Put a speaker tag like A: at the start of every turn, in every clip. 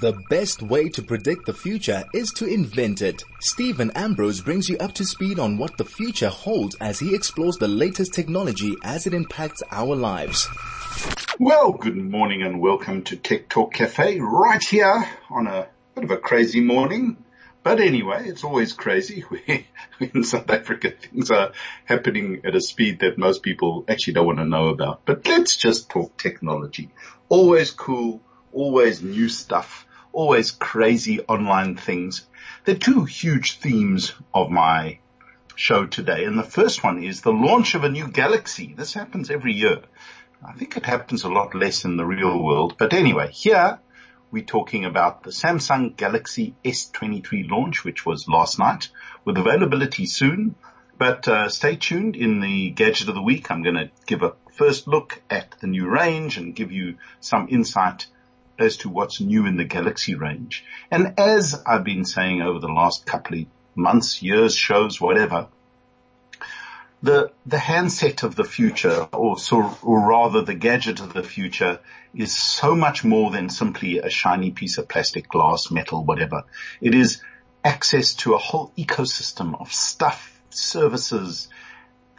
A: The best way to predict the future is to invent it. Steven Ambrose brings you up to speed on what the future holds as he explores the latest technology as it impacts our lives.
B: Well, good morning and welcome to Tech Talk Cafe right here on a bit of a crazy morning. But anyway, it's always crazy in South Africa. Things are happening at a speed that most people actually don't want to know about. But let's just talk technology. Always cool, always new stuff, always crazy online things. There are two huge themes of my show today. And the first one is the launch of a new galaxy. This happens every year. I think it happens a lot less in the real world. But anyway, here we're talking about the Samsung Galaxy S23 launch, which was last night with availability soon. But uh, stay tuned in the gadget of the week. I'm going to give a first look at the new range and give you some insight as to what's new in the Galaxy range. And as I've been saying over the last couple of months, years, shows, whatever, the, the handset of the future or so, or rather the gadget of the future is so much more than simply a shiny piece of plastic, glass, metal, whatever. It is access to a whole ecosystem of stuff, services,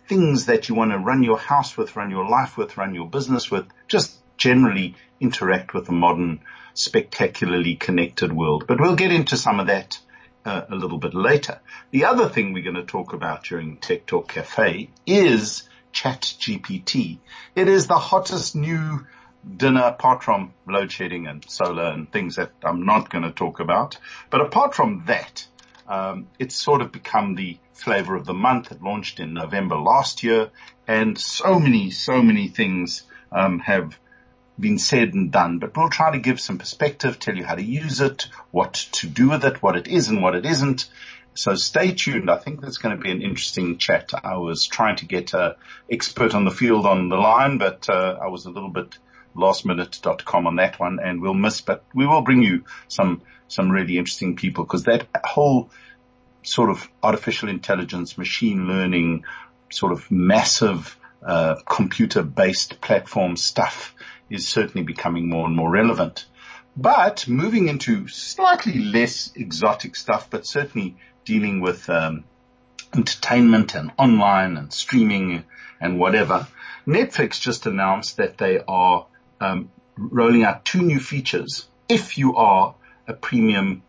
B: things that you want to run your house with, run your life with, run your business with, just generally interact with the modern, spectacularly connected world. But we'll get into some of that uh, a little bit later. The other thing we're going to talk about during Tech Talk Cafe is ChatGPT. It is the hottest new dinner apart from load shedding and solar and things that I'm not going to talk about. But apart from that, um, it's sort of become the flavor of the month. It launched in November last year and so many, so many things um, have been said and done, but we'll try to give some perspective, tell you how to use it, what to do with it, what it is and what it isn't. So stay tuned. I think that's going to be an interesting chat. I was trying to get an expert on the field on the line, but uh, I was a little bit lastminute.com on that one and we'll miss, but we will bring you some, some really interesting people because that whole sort of artificial intelligence, machine learning, sort of massive, uh, computer based platform stuff is certainly becoming more and more relevant. But moving into slightly less exotic stuff, but certainly dealing with um, entertainment and online and streaming and whatever, Netflix just announced that they are um, rolling out two new features if you are a premium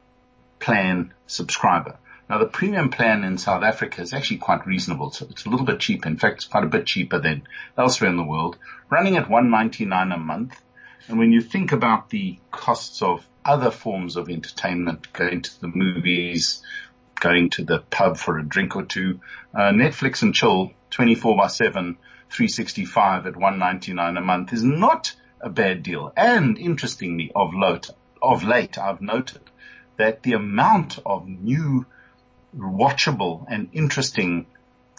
B: plan subscriber. Now the premium plan in South Africa is actually quite reasonable. So it's a little bit cheap. In fact, it's quite a bit cheaper than elsewhere in the world, running at 199 a month. And when you think about the costs of other forms of entertainment, going to the movies, going to the pub for a drink or two, uh, Netflix and chill 24 by 7, 365 at 199 a month is not a bad deal. And interestingly, of late, of late, I've noted that the amount of new watchable and interesting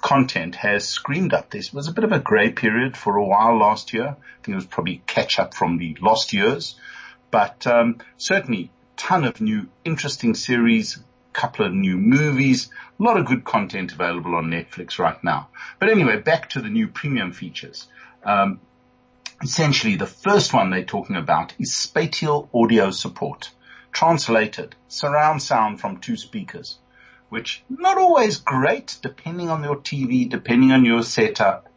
B: content has screamed up. This was a bit of a grey period for a while last year. I think it was probably catch up from the lost years, but um, certainly ton of new interesting series, couple of new movies, a lot of good content available on Netflix right now. But anyway, back to the new premium features. Um, essentially, the first one they're talking about is spatial audio support, translated surround sound from two speakers which not always great depending on your TV, depending on your setup.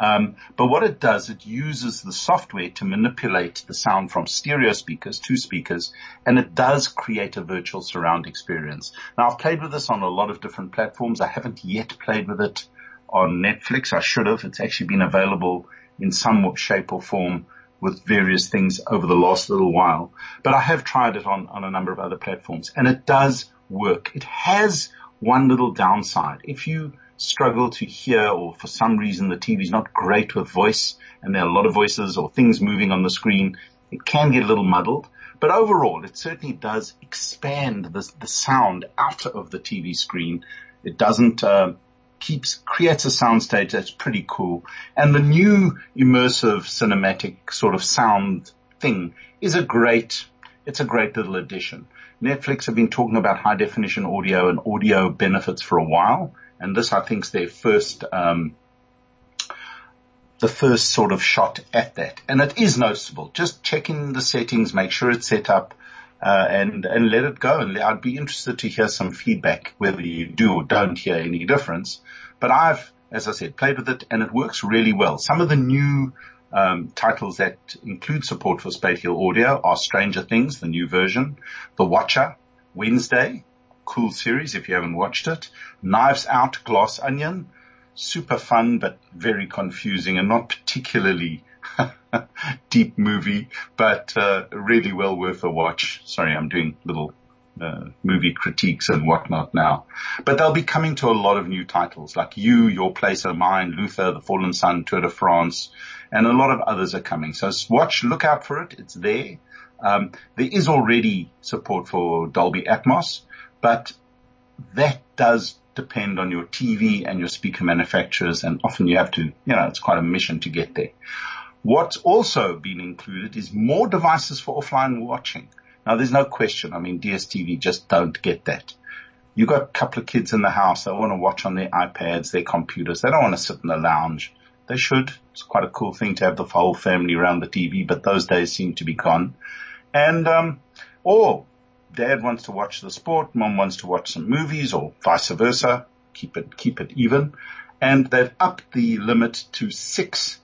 B: Um, but what it does, it uses the software to manipulate the sound from stereo speakers to speakers, and it does create a virtual surround experience. Now I've played with this on a lot of different platforms. I haven't yet played with it on Netflix. I should have. It's actually been available in some shape or form with various things over the last little while. But I have tried it on, on a number of other platforms and it does work. It has one little downside. If you struggle to hear or for some reason the TV is not great with voice and there are a lot of voices or things moving on the screen, it can get a little muddled. But overall, it certainly does expand the, the sound out of the TV screen. It doesn't, uh, keeps, creates a soundstage that's pretty cool. And the new immersive cinematic sort of sound thing is a great, it's a great little addition. Netflix have been talking about high definition audio and audio benefits for a while, and this I think is their first, um, the first sort of shot at that. And it is noticeable. Just check in the settings, make sure it's set up uh, and and let it go. And I'd be interested to hear some feedback whether you do or don't hear any difference. But I've, as I said, played with it and it works really well. Some of the new um, titles that include support for spatial audio are Stranger Things, the new version, The Watcher, Wednesday, cool series if you haven't watched it, Knives Out, Glass Onion, super fun but very confusing and not particularly deep movie, but uh, really well worth a watch. Sorry, I'm doing little uh, movie critiques and whatnot now. But they'll be coming to a lot of new titles like You, Your Place or Mine, Luther, The Fallen Sun, Tour de France, and a lot of others are coming. So watch, look out for it. It's there. Um, there is already support for Dolby Atmos, but that does depend on your TV and your speaker manufacturers, and often you have to, you know, it's quite a mission to get there. What's also been included is more devices for offline watching. Now there's no question. I mean, DSTV just don't get that. You've got a couple of kids in the house. They want to watch on their iPads, their computers. They don't want to sit in the lounge. They should. It's quite a cool thing to have the whole family around the TV, but those days seem to be gone. And, um, or dad wants to watch the sport, mom wants to watch some movies or vice versa. Keep it, keep it even. And they've upped the limit to six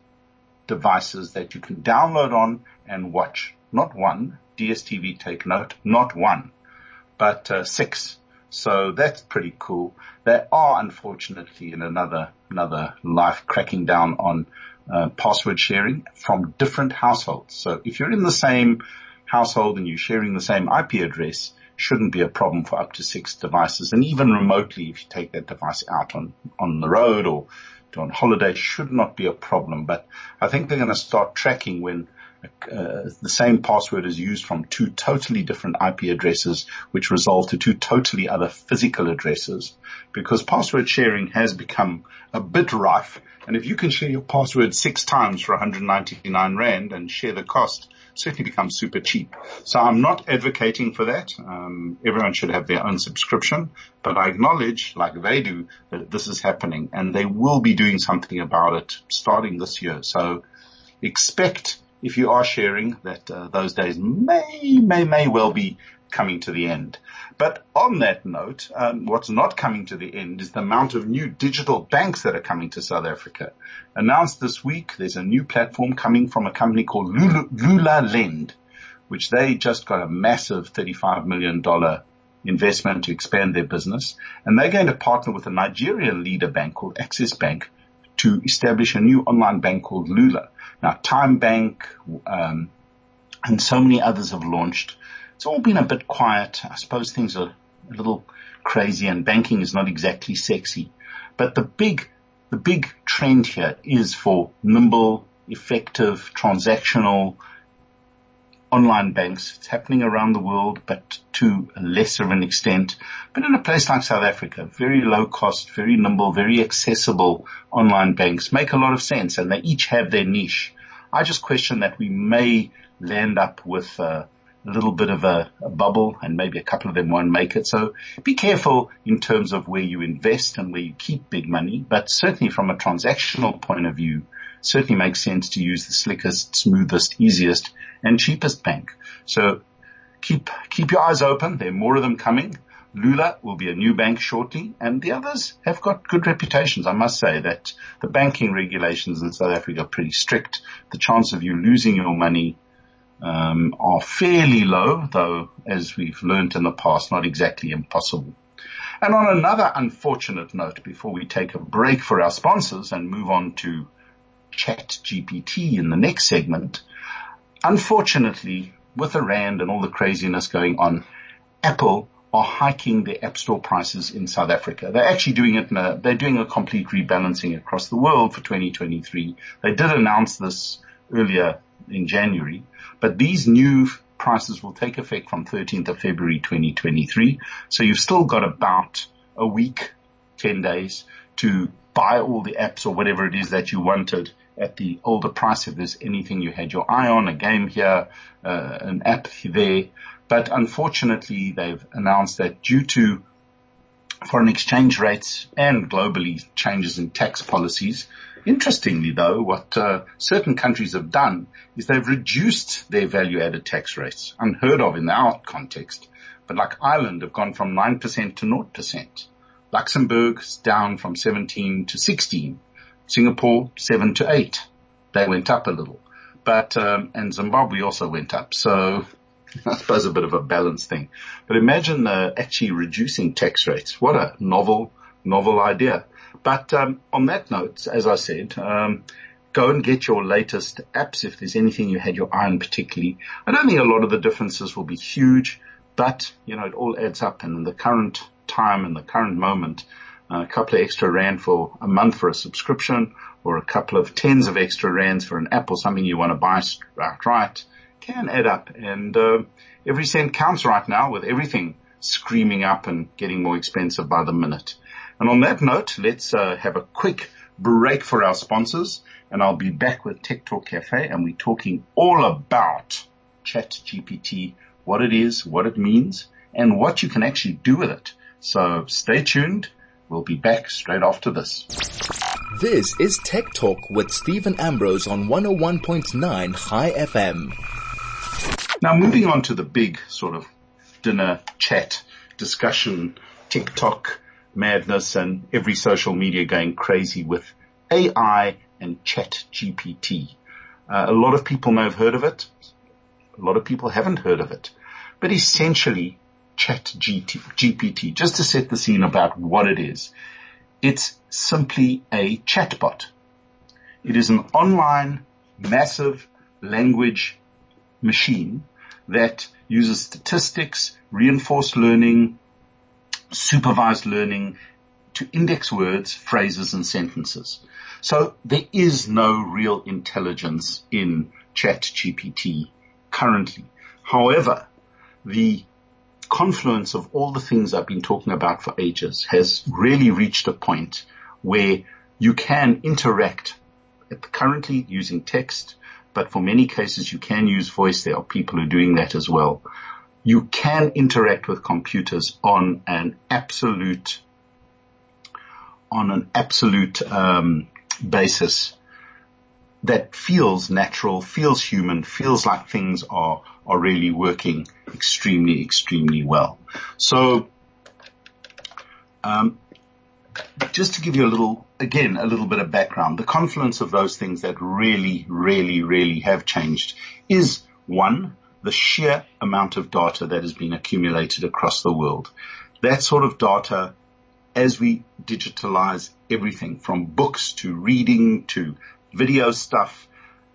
B: devices that you can download on and watch. Not one. DSTV take note. Not one, but uh, six. So that's pretty cool. They are unfortunately in another, another life cracking down on uh, password sharing from different households. So if you're in the same household and you're sharing the same IP address, shouldn't be a problem for up to six devices. And even remotely, if you take that device out on, on the road or on holiday should not be a problem. But I think they're going to start tracking when uh, the same password is used from two totally different IP addresses, which resolve to two totally other physical addresses, because password sharing has become a bit rife. And if you can share your password six times for 199 rand and share the cost, certainly becomes super cheap. So I'm not advocating for that. Um, everyone should have their own subscription, but I acknowledge, like they do, that this is happening, and they will be doing something about it starting this year. So expect if you are sharing that uh, those days may may may well be coming to the end. But on that note, um, what's not coming to the end is the amount of new digital banks that are coming to South Africa. Announced this week, there's a new platform coming from a company called Lula, Lulalend, which they just got a massive $35 million investment to expand their business. And they're going to partner with a Nigerian leader bank called Access Bank to establish a new online bank called Lula. Now, TymeBank, um, and so many others have launched it's all been a bit quiet. I suppose things are a little crazy and banking is not exactly sexy. But the big, the big trend here is for nimble, effective, transactional online banks. It's happening around the world, but to a lesser an extent. But in a place like South Africa, very low cost, very nimble, very accessible online banks make a lot of sense and they each have their niche. I just question that we may land up with, a little bit of a, a, bubble and maybe a couple of them won't make it. So be careful in terms of where you invest and where you keep big money, but certainly from a transactional point of view, certainly makes sense to use the slickest, smoothest, easiest and cheapest bank. So keep, keep your eyes open. There are more of them coming. Lula will be a new bank shortly and the others have got good reputations. I must say that the banking regulations in South Africa are pretty strict. The chance of you losing your money um, are fairly low, though, as we've learned in the past, not exactly impossible. And on another unfortunate note, before we take a break for our sponsors and move on to Chat GPT in the next segment, unfortunately, with rand and all the craziness going on, Apple are hiking their app store prices in South Africa. They're actually doing it a, they're doing a complete rebalancing across the world for 2023. They did announce this earlier in January, but these new prices will take effect from 13th of February 2023. So you've still got about a week, 10 days to buy all the apps or whatever it is that you wanted at the older price if there's anything you had your eye on, a game here, uh, an app there. But unfortunately, they've announced that due to foreign exchange rates and globally changes in tax policies. Interestingly though, what uh, certain countries have done is they've reduced their value added tax rates, unheard of in our context. But like Ireland have gone from 9% to 0%. Luxembourg's down from 17 to 16. Singapore, 7 to 8. They went up a little. But, um, and Zimbabwe also went up. So I suppose a bit of a balance thing. But imagine uh, actually reducing tax rates. What a novel, novel idea. But um, on that note, as I said, um, go and get your latest apps if there's anything you had your eye on particularly. I don't think a lot of the differences will be huge, but you know it all adds up. And in the current time, in the current moment, uh, a couple of extra rand for a month for a subscription, or a couple of tens of extra rands for an app or something you want to buy outright can add up. And uh, every cent counts right now with everything screaming up and getting more expensive by the minute. And on that note, let's uh, have a quick break for our sponsors and I'll be back with Tech Talk Cafe and we're talking all about Chat GPT, what it is, what it means, and what you can actually do with it. So stay tuned. We'll be back straight after this.
A: This is Tech Talk with Steven Ambrose on 101.9 Chai FM.
B: Now moving on to the big sort of dinner chat discussion, TikTok madness and every social media going crazy with AI and chat GPT. Uh, a lot of people may have heard of it. A lot of people haven't heard of it, but essentially chat GPT, just to set the scene about what it is. It's simply a chatbot. It is an online massive language machine that uses statistics, reinforced learning, supervised learning to index words, phrases and sentences. So there is no real intelligence in ChatGPT currently. However, the confluence of all the things I've been talking about for ages has really reached a point where you can interact currently using text, but for many cases you can use voice. There are people who are doing that as well. You can interact with computers on an absolute, on an absolute um, basis that feels natural, feels human, feels like things are are really working extremely, extremely well. So, um, just to give you a little, again, a little bit of background, the confluence of those things that really, really, really have changed is one, the sheer amount of data that has been accumulated across the world. That sort of data, as we digitalize everything from books to reading to video stuff,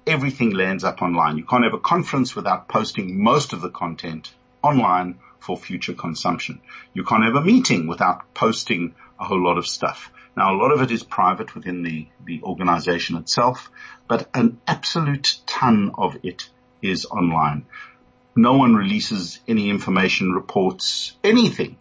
B: everything lands up online. You can't have a conference without posting most of the content online for future consumption. You can't have a meeting without posting a whole lot of stuff. Now a lot of it is private within the, the organization itself, but an absolute ton of it is online. No one releases any information, reports, anything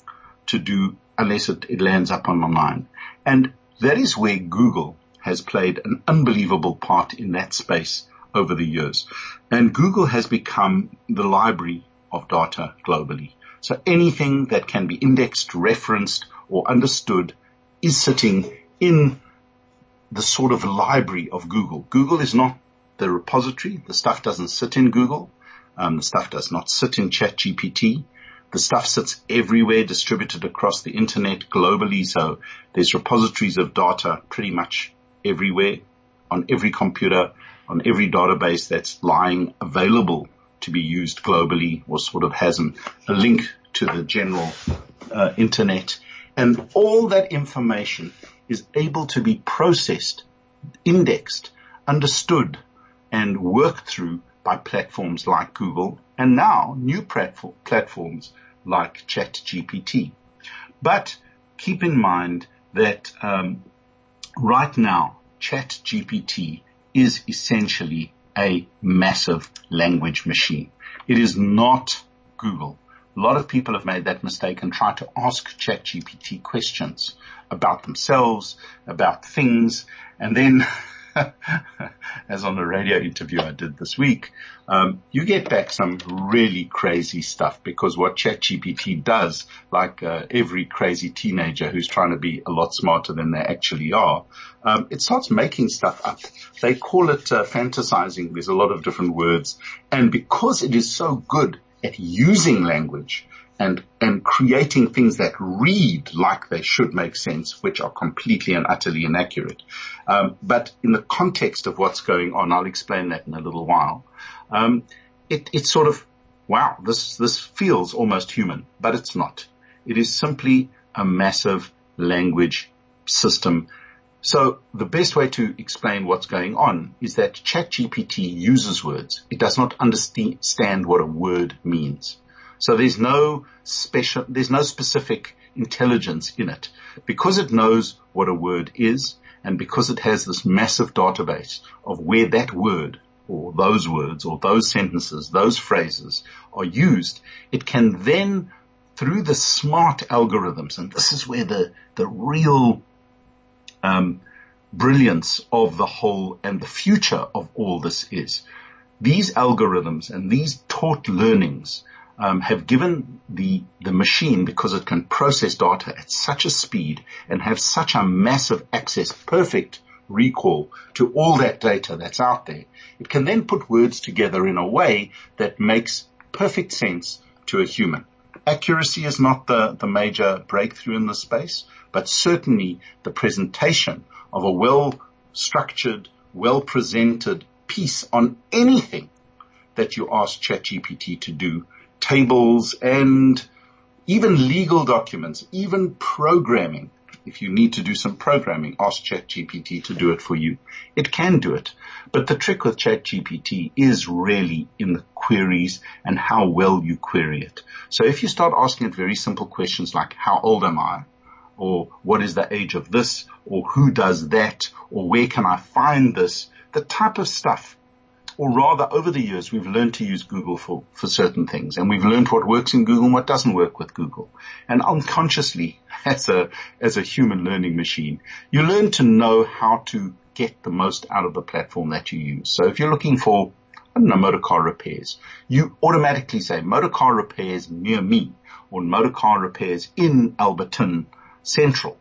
B: to do unless it, it lands up on online. And that is where Google has played an unbelievable part in that space over the years. And Google has become the library of data globally. So anything that can be indexed, referenced, or understood is sitting in the sort of library of Google. Google is not the repository. The stuff doesn't sit in Google. Um, the stuff does not sit in ChatGPT. The stuff sits everywhere distributed across the internet globally. So there's repositories of data pretty much everywhere on every computer, on every database that's lying available to be used globally or sort of has an, a link to the general uh, internet. And all that information is able to be processed, indexed, understood, and worked through by platforms like Google and now new platform, platforms like ChatGPT. But keep in mind that um, right now ChatGPT is essentially a massive language machine. It is not Google. A lot of people have made that mistake and tried to ask ChatGPT questions about themselves, about things, and then as on a radio interview I did this week, um, you get back some really crazy stuff because what ChatGPT does, like uh, every crazy teenager who's trying to be a lot smarter than they actually are, um, it starts making stuff up. They call it uh, fantasizing. There's a lot of different words, and because it is so good at using language, and, and creating things that read like they should make sense, which are completely and utterly inaccurate. Um, but in the context of what's going on, I'll explain that in a little while. Um, it, it's sort of, wow, this, this feels almost human, but it's not. It is simply a massive language system. So the best way to explain what's going on is that ChatGPT uses words. It does not understand what a word means. So there's no special, there's no specific intelligence in it because it knows what a word is and because it has this massive database of where that word or those words or those sentences, those phrases are used, it can then through the smart algorithms, and this is where the, the real, um, brilliance of the whole and the future of all this is. These algorithms and these taught learnings um, have given the the machine because it can process data at such a speed and have such a massive access, perfect recall to all that data that's out there. It can then put words together in a way that makes perfect sense to a human. Accuracy is not the, the major breakthrough in this space, but certainly the presentation of a well structured, well presented piece on anything that you ask ChatGPT to do tables and even legal documents, even programming. If you need to do some programming, ask ChatGPT to do it for you. It can do it. But the trick with ChatGPT is really in the queries and how well you query it. So if you start asking it very simple questions like, how old am I? Or what is the age of this? Or who does that? Or where can I find this? The type of stuff or rather over the years we've learned to use Google for, for certain things and we've learned what works in Google and what doesn't work with Google. And unconsciously as a, as a human learning machine, you learn to know how to get the most out of the platform that you use. So if you're looking for, I don't know, motor car repairs, you automatically say motor car repairs near me or motor car repairs in Alberton Central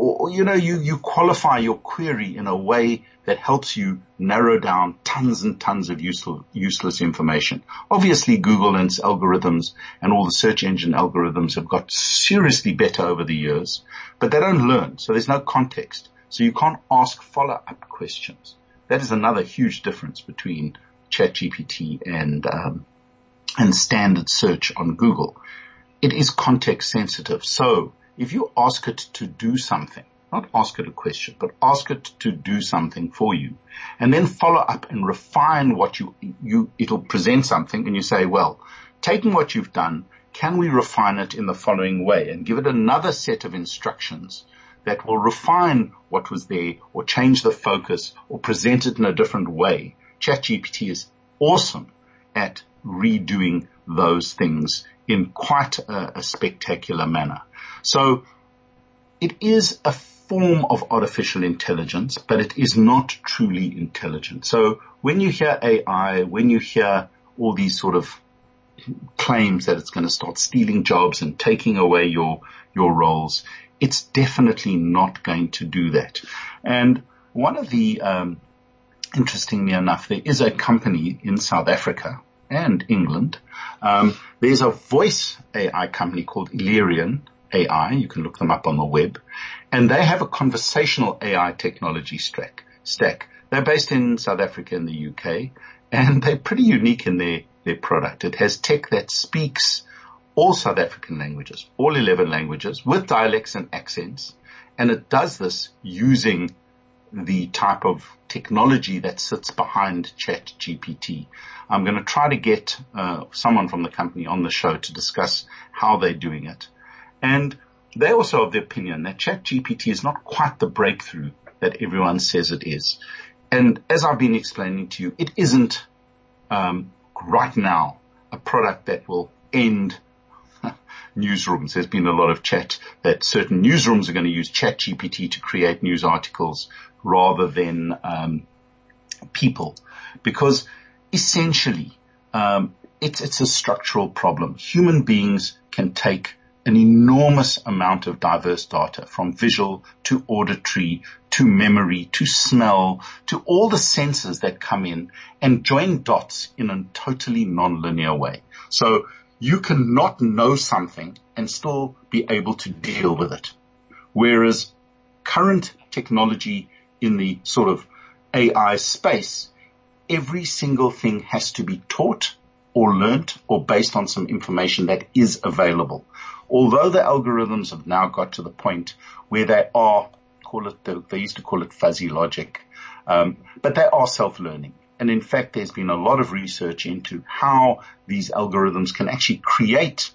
B: or, you know, you, you qualify your query in a way that helps you narrow down tons and tons of useful, useless information. Obviously Google and its algorithms and all the search engine algorithms have got seriously better over the years, but they don't learn. So there's no context. So you can't ask follow up questions. That is another huge difference between ChatGPT and, um, and standard search on Google. It is context sensitive. So if you ask it to do something, not ask it a question, but ask it to do something for you and then follow up and refine what you, you, it'll present something and you say, well, taking what you've done, can we refine it in the following way and give it another set of instructions that will refine what was there or change the focus or present it in a different way. ChatGPT is awesome at redoing those things in quite a, a spectacular manner. So it is a form of artificial intelligence, but it is not truly intelligent. So when you hear AI, when you hear all these sort of claims that it's going to start stealing jobs and taking away your, your roles, it's definitely not going to do that. And one of the, um, interestingly enough, there is a company in South Africa and England. Um, there's a voice AI company called Illyrian AI. You can look them up on the web. And they have a conversational AI technology stack. stack. They're based in South Africa and the UK and they're pretty unique in their, their product. It has tech that speaks all South African languages, all 11 languages with dialects and accents. And it does this using the type of technology that sits behind chat GPT. I'm going to try to get uh, someone from the company on the show to discuss how they're doing it. And they also have the opinion that ChatGPT is not quite the breakthrough that everyone says it is. And as I've been explaining to you, it isn't um, right now a product that will end newsrooms. There's been a lot of chat that certain newsrooms are going to use ChatGPT to create news articles rather than um, people because essentially, um, it's, it's a structural problem. Human beings can take an enormous amount of diverse data from visual to auditory to memory to smell to all the senses that come in and join dots in a totally non-linear way. So you cannot know something and still be able to deal with it. Whereas current technology in the sort of AI space, every single thing has to be taught or learnt or based on some information that is available. Although the algorithms have now got to the point where they are, call it, the, they used to call it fuzzy logic, um, but they are self-learning. And in fact, there's been a lot of research into how these algorithms can actually create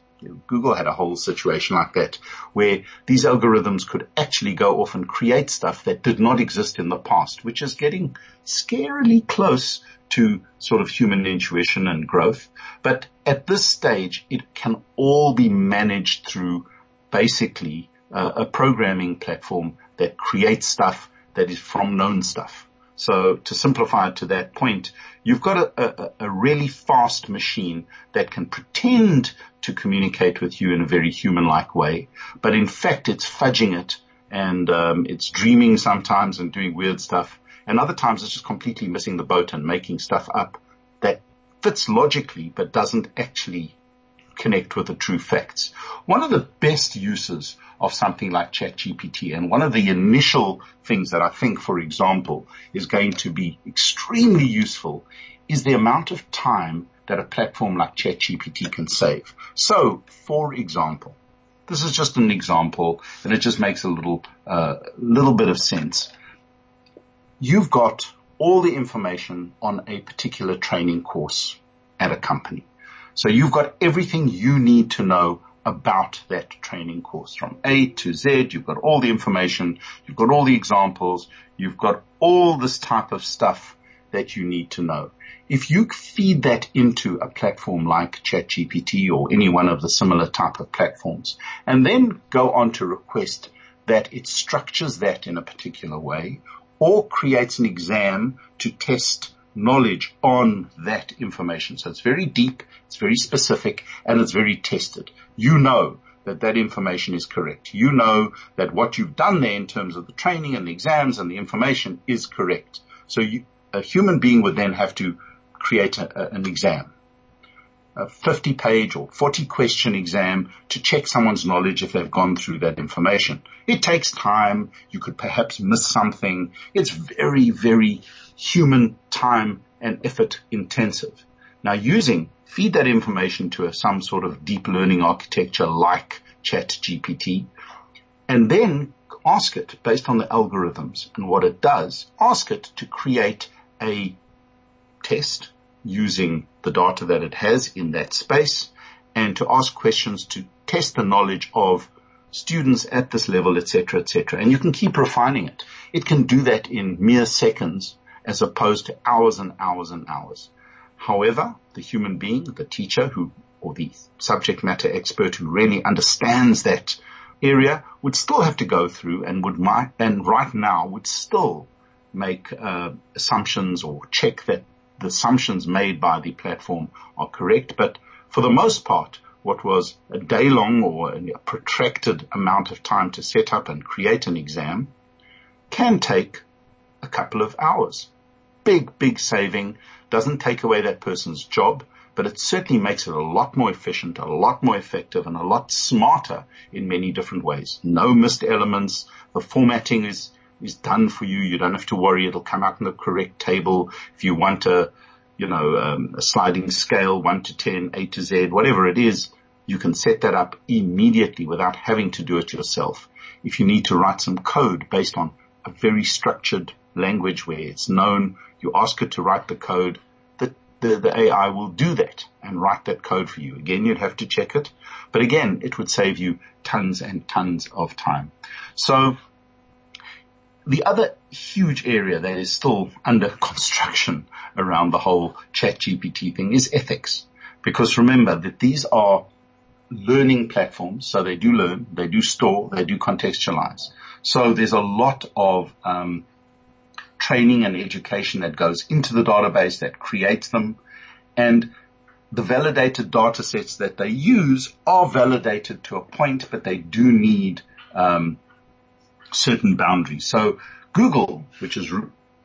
B: Google had a whole situation like that where these algorithms could actually go off and create stuff that did not exist in the past, which is getting scarily close to sort of human intuition and growth. But at this stage, it can all be managed through basically uh, a programming platform that creates stuff that is from known stuff. So to simplify it to that point, you've got a, a, a, really fast machine that can pretend to communicate with you in a very human-like way, but in fact it's fudging it and um, it's dreaming sometimes and doing weird stuff, and other times it's just completely missing the boat and making stuff up that fits logically but doesn't actually connect with the true facts. One of the best uses of something like ChatGPT and one of the initial things that I think, for example, is going to be extremely useful is the amount of time that a platform like ChatGPT can save. So, for example, this is just an example and it just makes a little, uh, little bit of sense. You've got all the information on a particular training course at a company. So you've got everything you need to know about that training course from A to Z. You've got all the information. You've got all the examples. You've got all this type of stuff that you need to know. If you feed that into a platform like ChatGPT or any one of the similar type of platforms and then go on to request that it structures that in a particular way or creates an exam to test knowledge on that information. So it's very deep, it's very specific, and it's very tested. You know that that information is correct. You know that what you've done there in terms of the training and the exams and the information is correct. So you, a human being would then have to create a, a, an exam. A 50 page or 40 question exam to check someone's knowledge if they've gone through that information. It takes time. You could perhaps miss something. It's very, very human time and effort intensive. Now using, feed that information to a, some sort of deep learning architecture like ChatGPT and then ask it based on the algorithms and what it does, ask it to create a test using the data that it has in that space and to ask questions to test the knowledge of students at this level, etc., etc. And you can keep refining it. It can do that in mere seconds as opposed to hours and hours and hours. However, the human being, the teacher who, or the subject matter expert who really understands that area would still have to go through and would and right now would still make uh, assumptions or check that the assumptions made by the platform are correct. But for the most part, what was a day long or a protracted amount of time to set up and create an exam can take a couple of hours big, big saving. Doesn't take away that person's job, but it certainly makes it a lot more efficient, a lot more effective, and a lot smarter in many different ways. No missed elements. The formatting is is done for you. You don't have to worry. It'll come out in the correct table. If you want a, you know, um, a sliding scale, one to 10, A to Z, whatever it is, you can set that up immediately without having to do it yourself. If you need to write some code based on a very structured language where it's known you ask it to write the code, the, the, the AI will do that and write that code for you. Again, you'd have to check it, but again, it would save you tons and tons of time. So the other huge area that is still under construction around the whole chat GPT thing is ethics. Because remember that these are learning platforms, so they do learn, they do store, they do contextualize. So there's a lot of um, training and education that goes into the database that creates them. And the validated data sets that they use are validated to a point, but they do need um, certain boundaries. So Google, which is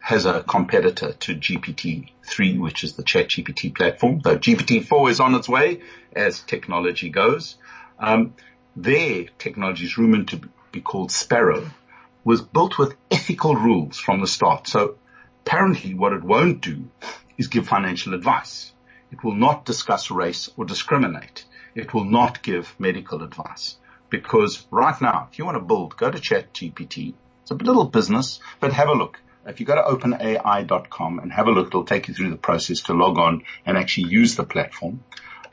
B: has a competitor to GPT-3, which is the ChatGPT platform, though GPT-4 is on its way as technology goes. Um, their technology is rumored to be called Sparrow, was built with ethical rules from the start. So apparently what it won't do is give financial advice. It will not discuss race or discriminate. It will not give medical advice because right now, if you want to build, go to ChatGPT. It's a little business, but have a look. If you go to openai.com and have a look, it'll take you through the process to log on and actually use the platform.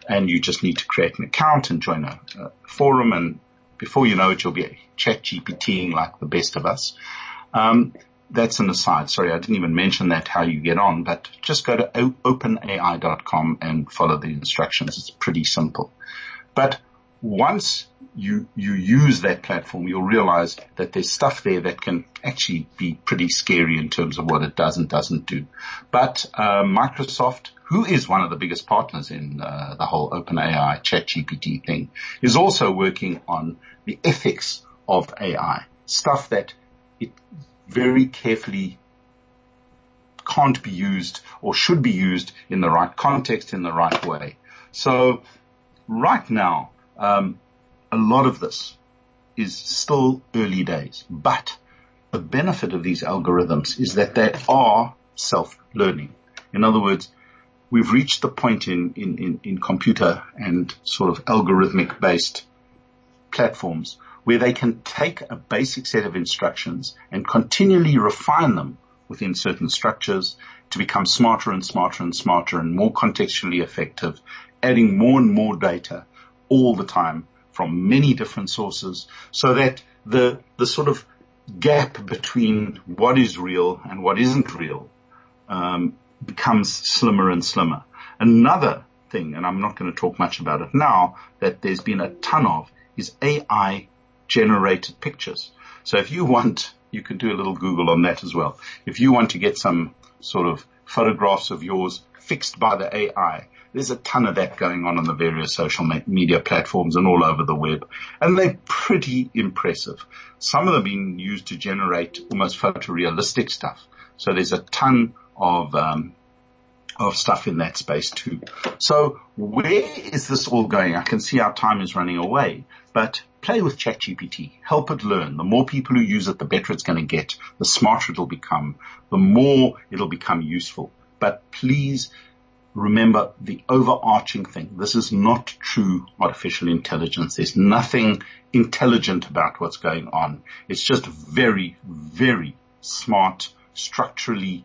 B: And you just need to create an account and join a, a forum. And before you know it, you'll be chat GPTing like the best of us. Um, that's an aside. Sorry, I didn't even mention that how you get on, but just go to openai.com and follow the instructions. It's pretty simple. But once you, you use that platform, you'll realize that there's stuff there that can actually be pretty scary in terms of what it does and doesn't do. But, uh, Microsoft, who is one of the biggest partners in uh, the whole OpenAI ChatGPT thing, is also working on the ethics of AI, stuff that it very carefully can't be used or should be used in the right context in the right way. So right now, um, a lot of this is still early days, but the benefit of these algorithms is that they are self-learning. In other words, we've reached the point in, in, in, in computer and sort of algorithmic based platforms where they can take a basic set of instructions and continually refine them within certain structures to become smarter and smarter and smarter and more contextually effective, adding more and more data all the time from many different sources so that the, the sort of gap between what is real and what isn't real, um, becomes slimmer and slimmer. Another thing, and I'm not going to talk much about it now, that there's been a ton of is AI generated pictures. So if you want, you can do a little Google on that as well. If you want to get some sort of photographs of yours fixed by the AI, there's a ton of that going on on the various social media platforms and all over the web. And they're pretty impressive. Some of them being used to generate almost photorealistic stuff. So there's a ton of, um, of stuff in that space too. So where is this all going? I can see our time is running away, but play with ChatGPT. Help it learn. The more people who use it, the better it's going to get. The smarter it'll become. The more it'll become useful. But please remember the overarching thing. This is not true artificial intelligence. There's nothing intelligent about what's going on. It's just very, very smart, structurally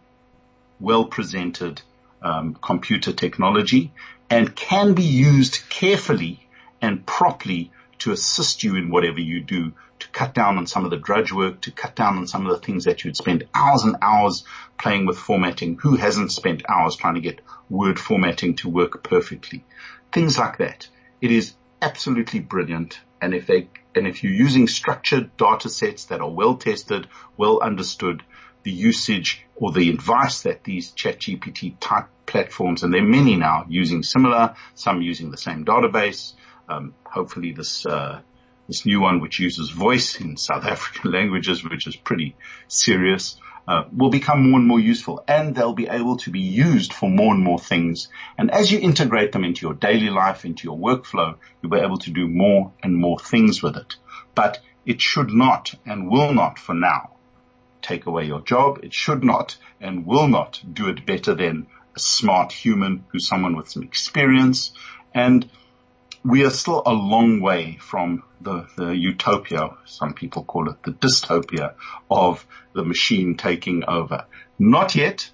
B: well presented um, computer technology and can be used carefully and properly to assist you in whatever you do to cut down on some of the drudge work, to cut down on some of the things that you'd spend hours and hours playing with formatting. Who hasn't spent hours trying to get word formatting to work perfectly? Things like that. It is absolutely brilliant. And if they, and if you're using structured data sets that are well tested, well understood, the usage or the advice that these ChatGPT type platforms, and there are many now using similar, some using the same database. Um, hopefully this uh, this new one, which uses voice in South African languages, which is pretty serious, uh, will become more and more useful and they'll be able to be used for more and more things. And as you integrate them into your daily life, into your workflow, you'll be able to do more and more things with it. But it should not and will not for now take away your job. It should not and will not do it better than a smart human who's someone with some experience. And we are still a long way from the, the utopia, some people call it the dystopia of the machine taking over. Not yet,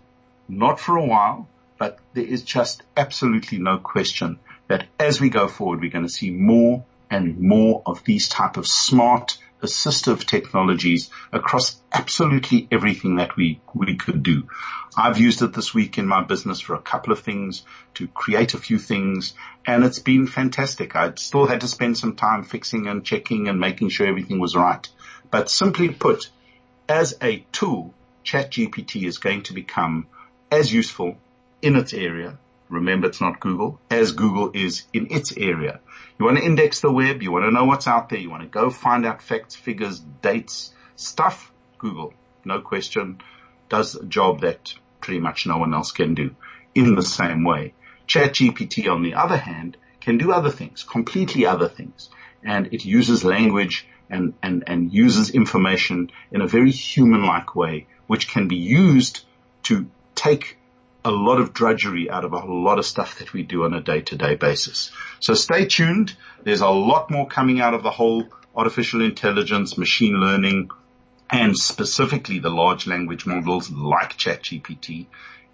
B: not for a while, but there is just absolutely no question that as we go forward, we're going to see more and more of these type of smart assistive technologies across absolutely everything that we, we could do. I've used it this week in my business for a couple of things to create a few things and it's been fantastic. I still had to spend some time fixing and checking and making sure everything was right. But simply put, as a tool, ChatGPT is going to become as useful in its area. Remember, it's not Google as Google is in its area. You want to index the web. You want to know what's out there. You want to go find out facts, figures, dates, stuff. Google, no question, does a job that pretty much no one else can do in the same way. ChatGPT, on the other hand, can do other things, completely other things. And it uses language and, and, and uses information in a very human-like way, which can be used to take a lot of drudgery out of a lot of stuff that we do on a day-to-day basis. So stay tuned. There's a lot more coming out of the whole artificial intelligence, machine learning, and specifically the large language models like ChatGPT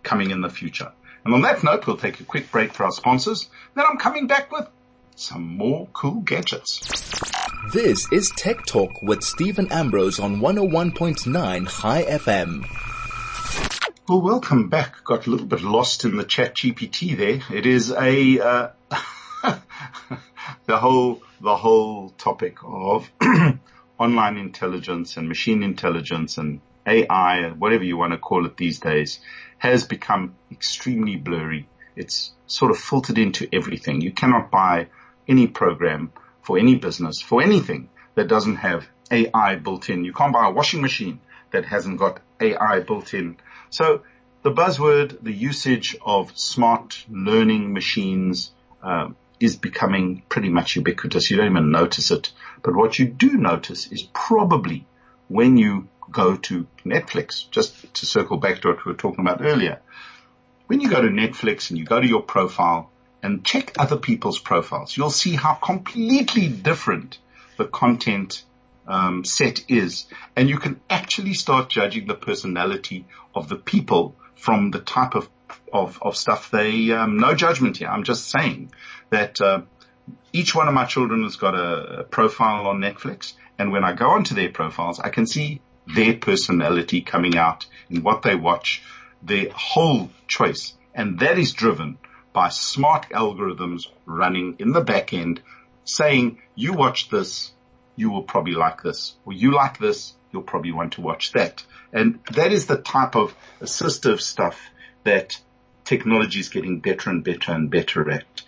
B: coming in the future. And on that note, we'll take a quick break for our sponsors. Then I'm coming back with some more cool gadgets.
A: This is Tech Talk with Steven Ambrose on 101.9 Chai FM.
B: Well, welcome back. Got a little bit lost in the ChatGPT there. It is a, uh, the whole, the whole topic of online intelligence and machine intelligence and AI, whatever you want to call it these days, has become extremely blurry. It's sort of filtered into everything. You cannot buy any program for any business, for anything that doesn't have AI built in. You can't buy a washing machine that hasn't got AI built in. So the buzzword, the usage of smart learning machines, um, is becoming pretty much ubiquitous. You don't even notice it. But what you do notice is probably when you go to Netflix, just to circle back to what we were talking about earlier. When you go to Netflix and you go to your profile and check other people's profiles, you'll see how completely different the content um, set is, and you can actually start judging the personality of the people from the type of of, of stuff they um, no judgment here. I'm just saying that uh, each one of my children has got a, a profile on Netflix, and when I go onto their profiles, I can see their personality coming out in what they watch, their whole choice, and that is driven by smart algorithms running in the back end saying, you watch this, you will probably like this, or you like this, you'll probably want to watch that. And that is the type of assistive stuff that technology is getting better and better and better at.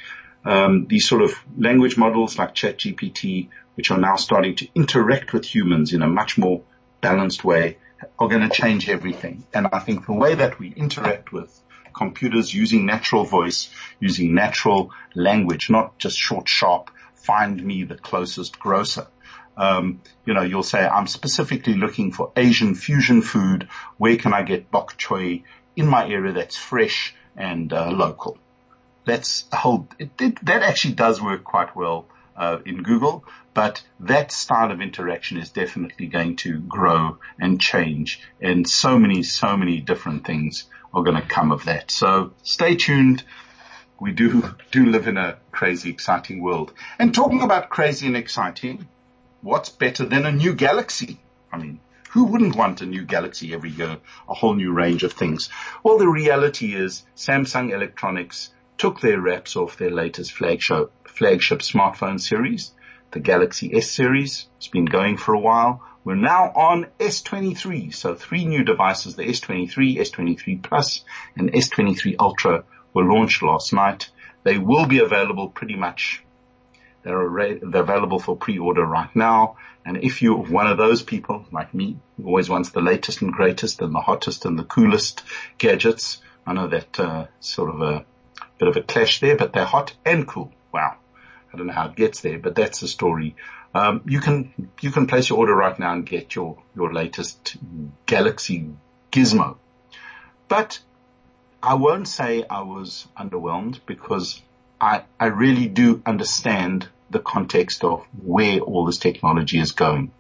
B: Um, these sort of language models like ChatGPT, which are now starting to interact with humans in a much more balanced way, are going to change everything. And I think the way that we interact with computers using natural voice, using natural language, not just short, sharp, find me the closest grocer. Um, you know, you'll say, I'm specifically looking for Asian fusion food. Where can I get bok choy in my area that's fresh and uh, local? That's a whole, it, it, that actually does work quite well uh, in Google, but that style of interaction is definitely going to grow and change and so many, so many different things are going to come of that. So stay tuned. We do, do live in a crazy, exciting world. And talking about crazy and exciting, what's better than a new galaxy? I mean, who wouldn't want a new galaxy every year? A whole new range of things. Well, the reality is Samsung Electronics took their wraps off their latest flagship, flagship smartphone series, the Galaxy S series. It's been going for a while. We're now on S23. So three new devices, the S23, S23 Plus and S23 Ultra were launched last night. They will be available pretty much they're, available for pre-order right now. And if you're one of those people like me, who always wants the latest and greatest and the hottest and the coolest gadgets, I know that uh, sort of a bit of a clash there, but they're hot and cool. Wow. I don't know how it gets there, but that's the story. Um, you can you can place your order right now and get your your latest Galaxy Gizmo. But I won't say I was underwhelmed because I I really do understand the context of where all this technology is going.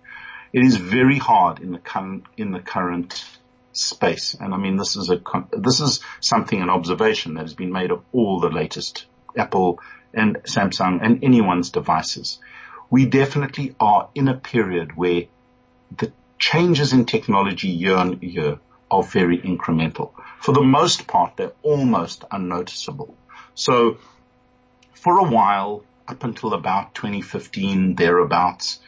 B: It is very hard in the current, in the current space. And I mean, this is a, this is something, an observation that has been made of all the latest Apple and Samsung and anyone's devices. We definitely are in a period where the changes in technology year on year are very incremental. For the most part, they're almost unnoticeable. So for a while, up until about 2015, thereabouts,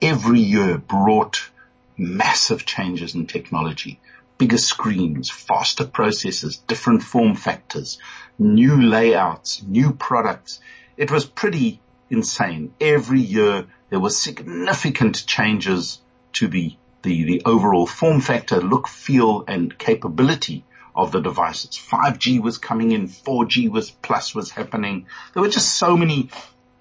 B: every year brought massive changes in technology. bigger screens, faster processors, different form factors, new layouts, new products. It was pretty insane. Every year there were significant changes to the, the, the overall form factor, look, feel and capability of the devices. 5G was coming in, 4G was plus was happening. There were just so many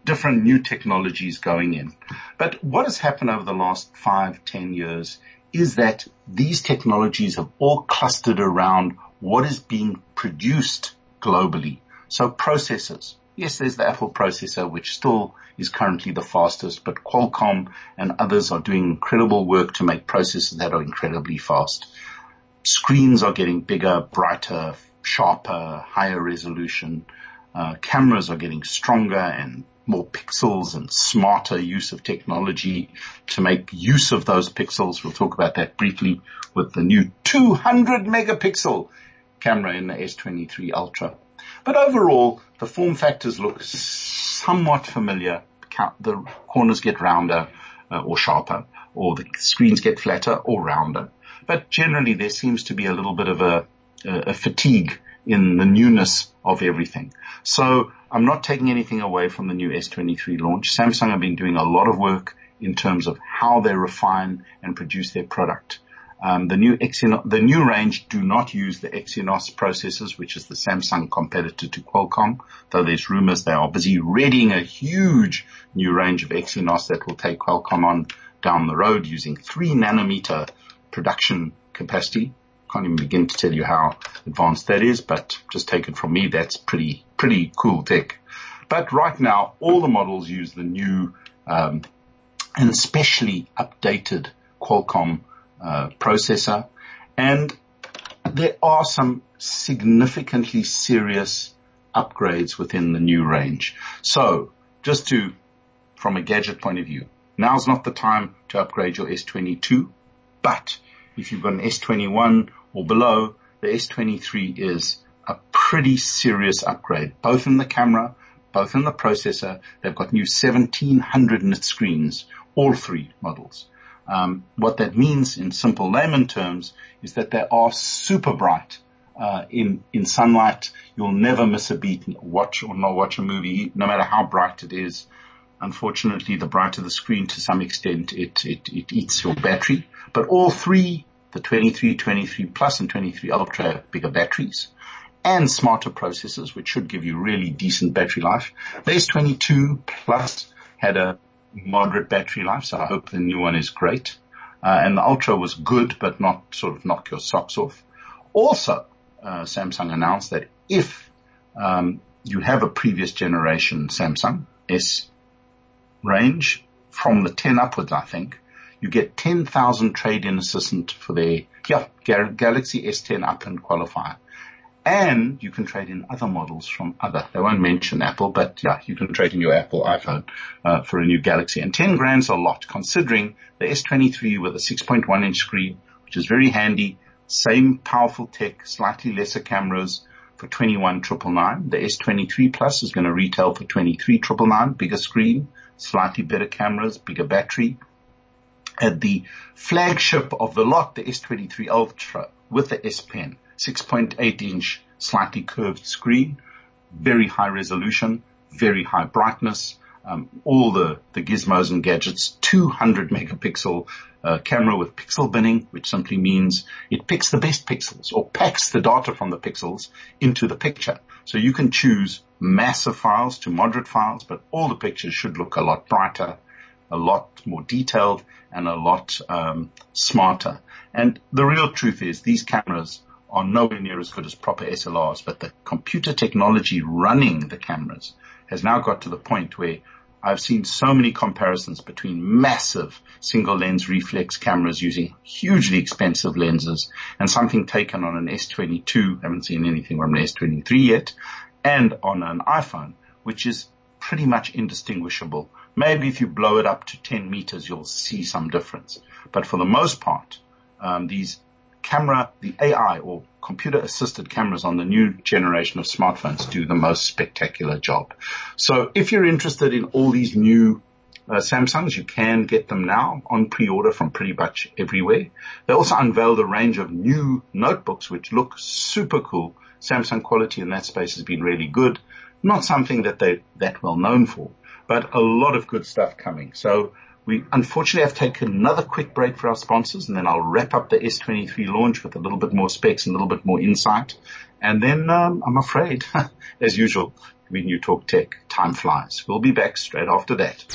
B: different new technologies going in. But what has happened over the last five, ten years is that these technologies have all clustered around what is being produced globally. So processors. Yes, there's the Apple processor, which still is currently the fastest, but Qualcomm and others are doing incredible work to make processors that are incredibly fast. Screens are getting bigger, brighter, sharper, higher resolution. Uh, cameras are getting stronger and more pixels and smarter use of technology to make use of those pixels. We'll talk about that briefly with the new 200 megapixel camera in the S23 Ultra. But overall, the form factors look somewhat familiar. The corners get rounder uh, or sharper, or the screens get flatter or rounder. But generally, there seems to be a little bit of a, a fatigue in the newness of everything. So I'm not taking anything away from the new S23 launch. Samsung have been doing a lot of work in terms of how they refine and produce their product. Um, the new Exynos, the new range do not use the Exynos processors, which is the Samsung competitor to Qualcomm, though there's rumors they are busy readying a huge new range of Exynos that will take Qualcomm on down the road using three nanometer production capacity can't even begin to tell you how advanced that is, but just take it from me, that's pretty, pretty cool tech. But right now, all the models use the new, um, and especially updated Qualcomm, uh, processor. And there are some significantly serious upgrades within the new range. So just to, from a gadget point of view, now's not the time to upgrade your S22, but if you've got an S21 or below, the S23 is a pretty serious upgrade, both in the camera, both in the processor. They've got new 1700 nit screens, all three models. Um, what that means in simple layman terms is that they are super bright. Uh, in in sunlight, you'll never miss a beat. Watch or not watch a movie, no matter how bright it is. Unfortunately, the brighter the screen, to some extent, it it, it eats your battery. But all three the 23, 23 Plus and 23 Ultra bigger batteries and smarter processors, which should give you really decent battery life. The S22 Plus had a moderate battery life, so I hope the new one is great. Uh, and the Ultra was good, but not sort of knock your socks off. Also, uh, Samsung announced that if um, you have a previous generation Samsung S range from the 10 upwards, I think, you get 10,000 trade-in assistant for their, yeah, Galaxy S10 up and qualifier. And you can trade in other models from other, they won't mention Apple, but yeah, you can trade in your Apple iPhone, uh, for a new Galaxy. And 10 grand's a lot considering the S23 with a 6.1 inch screen, which is very handy, same powerful tech, slightly lesser cameras for 21,999. The S23 Plus is going to retail for 23,999, bigger screen, slightly better cameras, bigger battery, at the flagship of the lot, the S23 Ultra with the S Pen, 6.8 inch slightly curved screen, very high resolution, very high brightness, um, all the, the gizmos and gadgets, 200 megapixel uh, camera with pixel binning, which simply means it picks the best pixels or packs the data from the pixels into the picture. So you can choose massive files to moderate files, but all the pictures should look a lot brighter, a lot more detailed and a lot um, smarter. And the real truth is these cameras are nowhere near as good as proper SLRs, but the computer technology running the cameras has now got to the point where I've seen so many comparisons between massive single lens reflex cameras using hugely expensive lenses and something taken on an S22, haven't seen anything from an S23 yet, and on an iPhone, which is pretty much indistinguishable. Maybe if you blow it up to 10 meters, you'll see some difference. But for the most part, um, these camera, the AI or computer assisted cameras on the new generation of smartphones do the most spectacular job. So if you're interested in all these new uh, Samsungs. You can get them now on pre-order from pretty much everywhere. They also unveiled a range of new notebooks which look super cool. Samsung quality in that space has been really good. Not something that they're that well known for, but a lot of good stuff coming. So we unfortunately have taken another quick break for our sponsors and then I'll wrap up the S23 launch with a little bit more specs and a little bit more insight. And then um, I'm afraid, as usual, when you talk tech, time flies. We'll be back straight after that.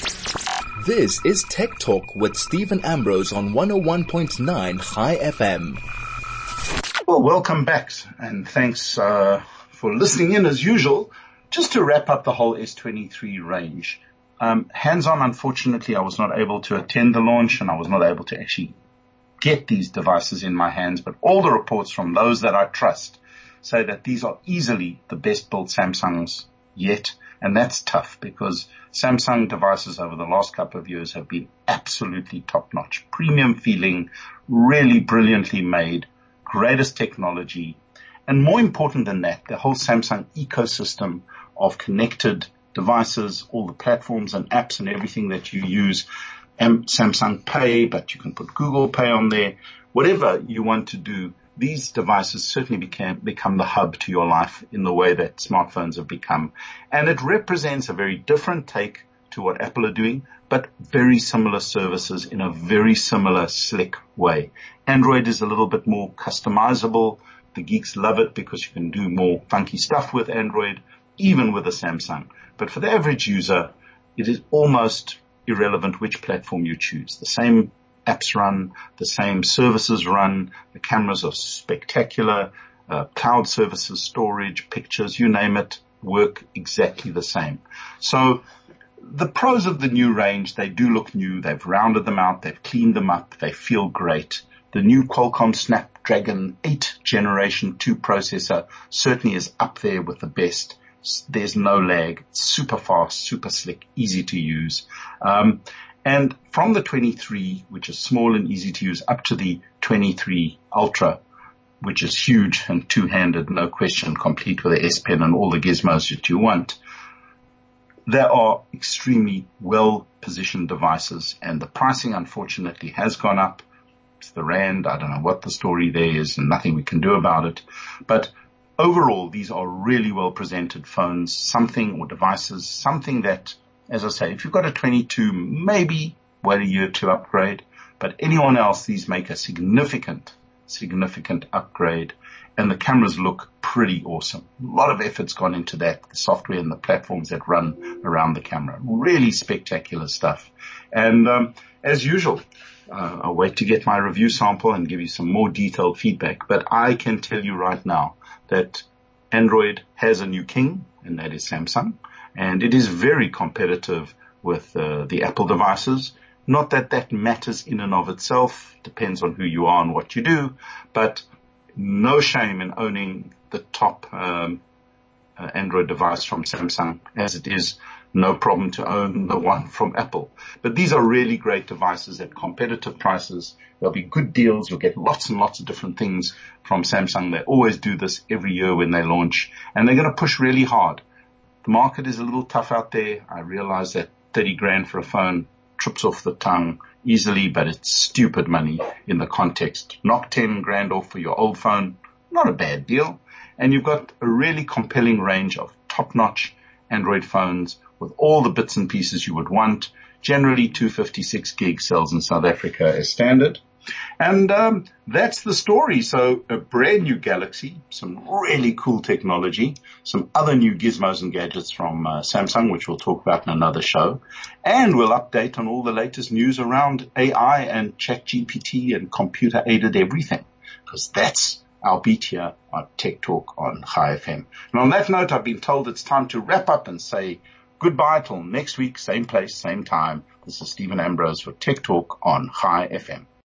A: This is Tech Talk with Steven Ambrose on 101.9 Chai FM.
B: Well, welcome back and thanks uh, for listening in as usual. Just to wrap up the whole S23 range. Um, hands-on, unfortunately, I was not able to attend the launch and I was not able to actually get these devices in my hands, but all the reports from those that I trust say that these are easily the best built Samsungs yet. And that's tough because Samsung devices over the last couple of years have been absolutely top notch. Premium feeling, really brilliantly made, greatest technology. And more important than that, the whole Samsung ecosystem of connected devices, all the platforms and apps and everything that you use. Um, Samsung Pay, but you can put Google Pay on there. Whatever you want to do, these devices certainly became, become the hub to your life in the way that smartphones have become. And it represents a very different take to what Apple are doing, but very similar services in a very similar slick way. Android is a little bit more customizable. The geeks love it because you can do more funky stuff with Android, even with a Samsung. But for the average user, it is almost irrelevant which platform you choose. The same apps run, the same services run, the cameras are spectacular, uh, cloud services, storage, pictures, you name it, work exactly the same. So the pros of the new range, they do look new. They've rounded them out. They've cleaned them up. They feel great. The new Qualcomm Snapdragon 8 generation 2 processor certainly is up there with the best. There's no lag, super fast, super slick, easy to use. Um, and from the 23, which is small and easy to use, up to the 23 Ultra, which is huge and two-handed, no question, complete with the S Pen and all the gizmos that you want. They are extremely well positioned devices and the pricing unfortunately has gone up. It's the Rand. I don't know what the story there is and nothing we can do about it. But overall, these are really well presented phones, something or devices, something that as I say, if you've got a 22, maybe wait a year to upgrade, but anyone else, these make a significant, significant upgrade and the cameras look pretty awesome. A lot of effort's gone into that, the software and the platforms that run around the camera. Really spectacular stuff. And um, as usual, uh, I'll wait to get my review sample and give you some more detailed feedback. But I can tell you right now that Android has a new king, and that is Samsung and it is very competitive with uh, the Apple devices. Not that that matters in and of itself, depends on who you are and what you do, but no shame in owning the top um, uh, Android device from Samsung as it is no problem to own the one from Apple. But these are really great devices at competitive prices. There'll be good deals. You'll get lots and lots of different things from Samsung. They always do this every year when they launch and they're going to push really hard the market is a little tough out there. I realize that 30 grand for a phone trips off the tongue easily, but it's stupid money in the context. Knock 10 grand off for your old phone. Not a bad deal. And you've got a really compelling range of top notch Android phones with all the bits and pieces you would want. Generally 256 gig sells in South Africa as standard. And um, that's the story. So a brand new Galaxy, some really cool technology, some other new gizmos and gadgets from uh, Samsung, which we'll talk about in another show, and we'll update on all the latest news around AI and ChatGPT and computer aided everything, because that's our beat here on Tech Talk on Chai FM. And on that note, I've been told it's time to wrap up and say goodbye till next week, same place, same time. This is Steven Ambrose for Tech Talk on Chai FM.